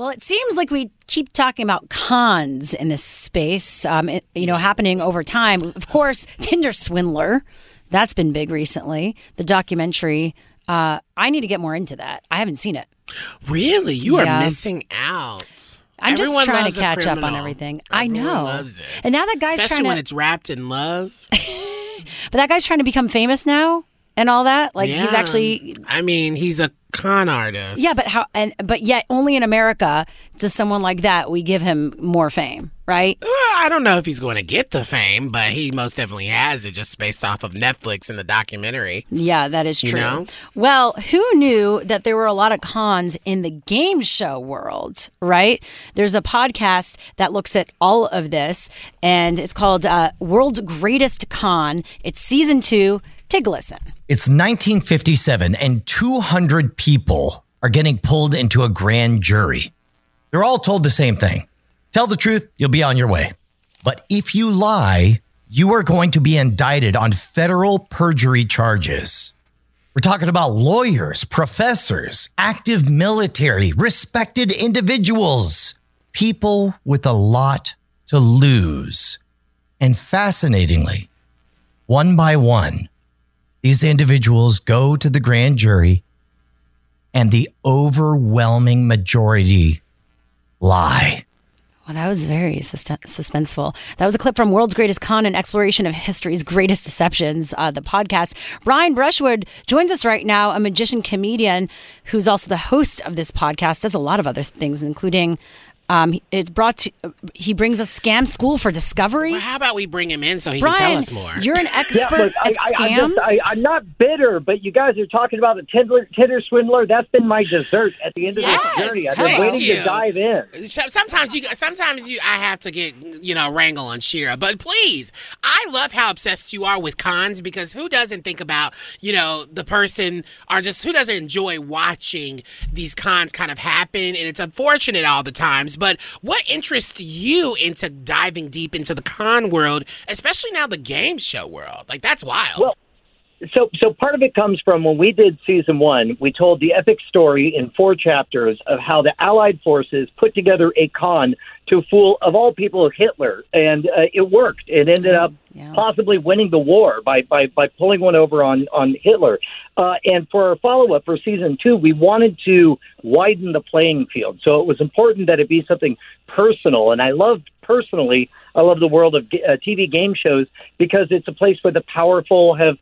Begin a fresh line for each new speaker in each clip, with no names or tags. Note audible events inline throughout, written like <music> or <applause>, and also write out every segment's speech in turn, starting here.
Well, it seems like we keep talking about cons in this space, um, it- you know, happening over time. Of course, Tinder Swindler, that's been big recently. The documentary, uh, I need to get more into that. I haven't seen it.
Really? You
Yeah.
are missing out.
I'm just trying to catch up on everything. I know.
loves it.
And now that guy's
Especially
trying to, when
it's wrapped in love. <laughs>
but that guy's trying to become famous now and all that. Like he's actually
I mean, he's a con artist.
Yeah, but how? And but yet, only in America does someone like that we give him more fame, right?
Well, I don't know if he's going to get the fame, but he most definitely has it just based off of Netflix and the documentary.
Yeah, that is
You
true.
know?
Well, who knew that there were a lot of cons in the game show world, right? There's a podcast that looks at all of this, and it's called uh, World's Greatest Con. It's season two. Take a listen.
It's 1957, and 200 people are getting pulled into a grand jury. They're all told the same thing tell the truth, you'll be on your way. But if you lie, you are going to be indicted on federal perjury charges. We're talking about lawyers, professors, active military, respected individuals, people with a lot to lose. And fascinatingly, one by one, these individuals go to the grand jury and the overwhelming majority lie.
Well, that was very sus- suspenseful. That was a clip from World's Greatest Con and Exploration of History's Greatest Deceptions, uh, the podcast. Brian Brushwood joins us right now, a magician comedian who's also the host of this podcast, does a lot of other things, including um, he- it's brought to, he brings a Scam School for Discovery.
Well, how about we bring him in so he
Brian,
can tell us more?
you're an <laughs>
Yeah,
expert
look, I,
at
I, I
scams.
just, I, I'm not bitter, but you guys are talking about the Tinder, Tinder swindler. That's been my dessert at the end of
Yes,
this journey. I've been waiting
you.
to dive in.
Sometimes you, sometimes you, I have to get, you know, wrangle on Shira. But please, I love how obsessed you are with cons because who doesn't think about, you know, the person or just who doesn't enjoy watching these cons kind of happen? And it's unfortunate all the times. But what interests you into diving deep into the con world, especially now the game show world? Like that's wild.
Well, so so part of it comes from when we did season one. We told the epic story in four chapters of how the Allied forces put together a con to fool, of all people, Hitler, and uh, it worked. It ended up
Yeah.
possibly winning the war by by by pulling one over on on Hitler. Uh, and for our follow up for season two, we wanted to widen the playing field. So it was important that it be something personal. And I love personally, I love the world of uh, TV game shows because it's a place where the powerful have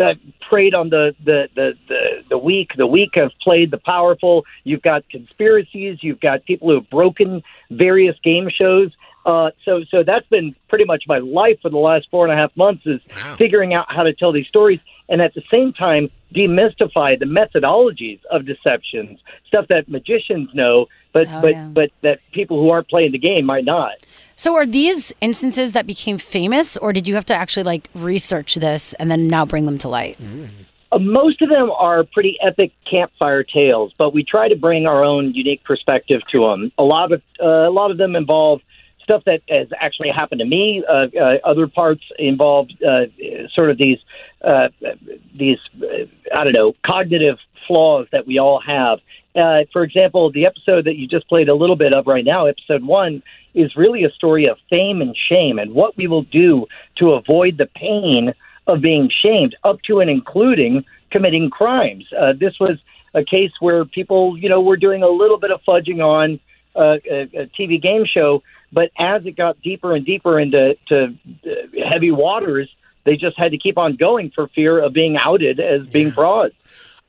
uh, preyed on the, the, the, the, the weak. The weak have played the powerful. You've got conspiracies. You've got people who have broken various game shows. Uh, so, so that's been pretty much my life for the last four and a half months is
Wow.
figuring out how to tell these stories, and at the same time demystify the methodologies of deceptions, stuff that magicians know, but
Oh,
but
yeah.
but that people who aren't playing the game might not.
So are these instances that became famous, or did you have to actually like research this and then now bring them to light?
Uh, most of them are pretty epic campfire tales, but we try to bring our own unique perspective to them. A lot of uh, a lot of them involve stuff that has actually happened to me. Uh, uh, other parts involve uh, sort of these uh, these uh, I don't know cognitive flaws that we all have. Uh, for example, the episode that you just played a little bit of right now, episode one, is really a story of fame and shame and what we will do to avoid the pain of being shamed, up to and including committing crimes. Uh, this was a case where people, you know, were doing a little bit of fudging on uh, a, a TV game show, but as it got deeper and deeper into to uh, heavy waters, they just had to keep on going for fear of being outed as being frauds.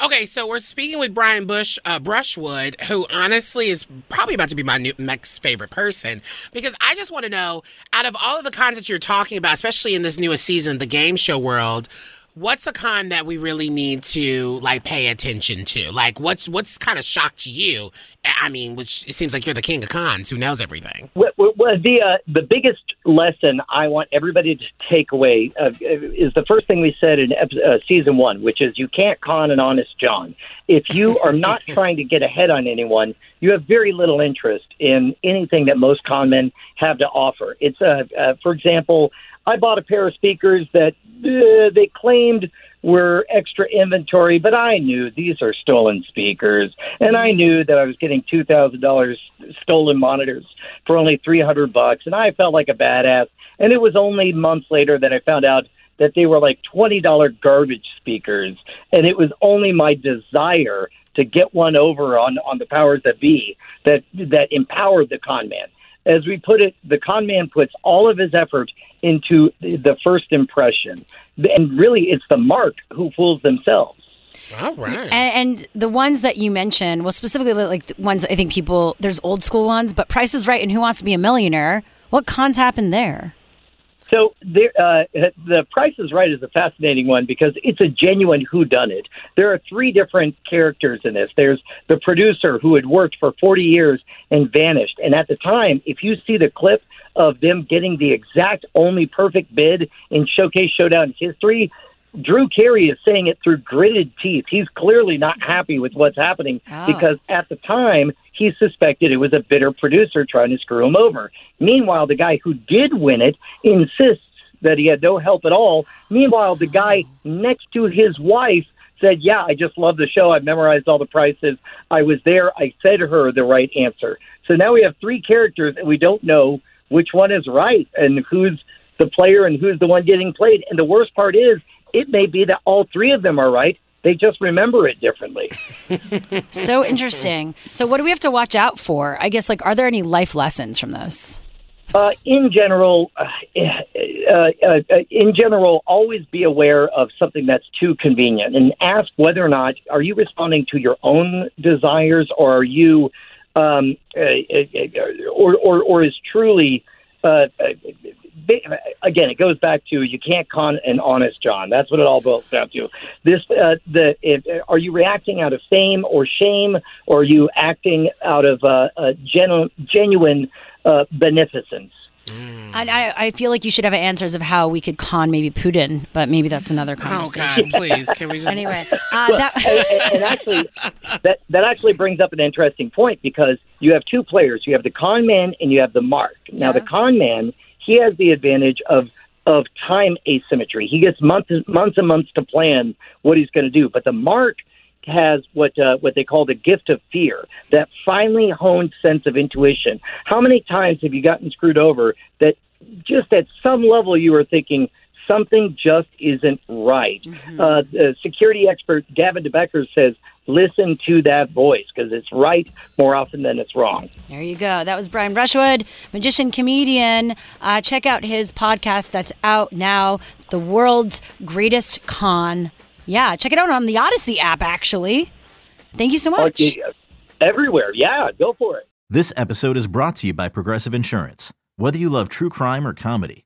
Okay, so we're speaking with Brian Bush uh, Brushwood, who honestly is probably about to be my new, next favorite person because I just want to know, out of all of the cons that you're talking about, especially in this newest season, of the game show world, what's a con that we really need to like pay attention to? Like, what's what's kind of shocked you? I mean, which it seems like you're the king of cons, who knows everything.
Well, well, the uh, the biggest lesson I want everybody to take away uh, is the first thing we said in uh, season one, which is you can't con an honest John. If you are not <laughs> trying to get ahead on anyone, you have very little interest in anything that most con men have to offer. It's, uh, uh, for example, I bought a pair of speakers that uh, they claimed were extra inventory, but I knew these are stolen speakers, and I knew that I was getting two thousand dollars stolen monitors for only three hundred bucks, and I felt like a badass. And it was only months later that I found out that they were like twenty dollar garbage speakers, and it was only my desire to get one over on on the powers that be that that empowered the con man. As we put it, the con man puts all of his effort into the first impression. And really, it's the mark who fools themselves.
All right. And,
and, the ones that you mentioned, well, specifically like the ones I think people, there's old school ones, but Price is Right and Who Wants to Be a Millionaire. What cons happened there?
So there, uh, the Price is Right is a fascinating one because it's a genuine whodunit. There are three different characters in this. There's the producer who had worked for 40 years and vanished, and at the time, if you see the clip of them getting the exact only perfect bid in Showcase Showdown history, Drew Carey is saying it through gritted teeth. He's clearly not happy with what's happening oh. because at the time he suspected it was a bitter producer trying to screw him over. Meanwhile, the guy who did win it insists that he had no help at all. Meanwhile, the guy next to his wife said, Yeah, I just love the show. I've memorized all the prices. I was there. I said her the right answer. So now we have three characters and we don't know which one is right and who's the player and who's the one getting played. And the worst part is it may be that all three of them are right. They just remember it differently. <laughs>
so interesting. So, what do we have to watch out for? I guess, like, are there any life lessons from this?
Uh, in general, uh, uh, uh, in general, always be aware of something that's too convenient, and ask whether or not are you responding to your own desires, or are you, um, uh, uh, or, or or is truly again, it goes back to you can't con an honest John. That's what it all boils down to. This, uh, the, if, are you reacting out of fame or shame, or are you acting out of uh, genu- genuine uh, beneficence?
Mm. And I, I feel like you should have answers of how we could con maybe Putin, but maybe that's another conversation.
Oh God, please, can we <laughs> just
anyway?
Uh, well, that... and, and actually, that that actually brings up an interesting point because you have two players. You have the con man and you have the mark. Now, yeah. the con man he has the advantage of of time asymmetry. He gets months months and months to plan what he's going to do. But the mark has what uh, what they call the gift of fear, that finely honed sense of intuition. How many times have you gotten screwed over that just at some level you were thinking something just isn't right? Mm-hmm. Uh, security expert Gavin de Becker says listen to that voice because it's right more often than it's wrong.
There you go. That was Brian Brushwood, magician, comedian. Uh, check out his podcast that's out now, The World's Greatest Con. Yeah, check it out on the Odyssey app, actually. Thank you so much.
everywhere. Yeah, go for it.
This episode is brought to you by Progressive Insurance. Whether you love true crime or comedy,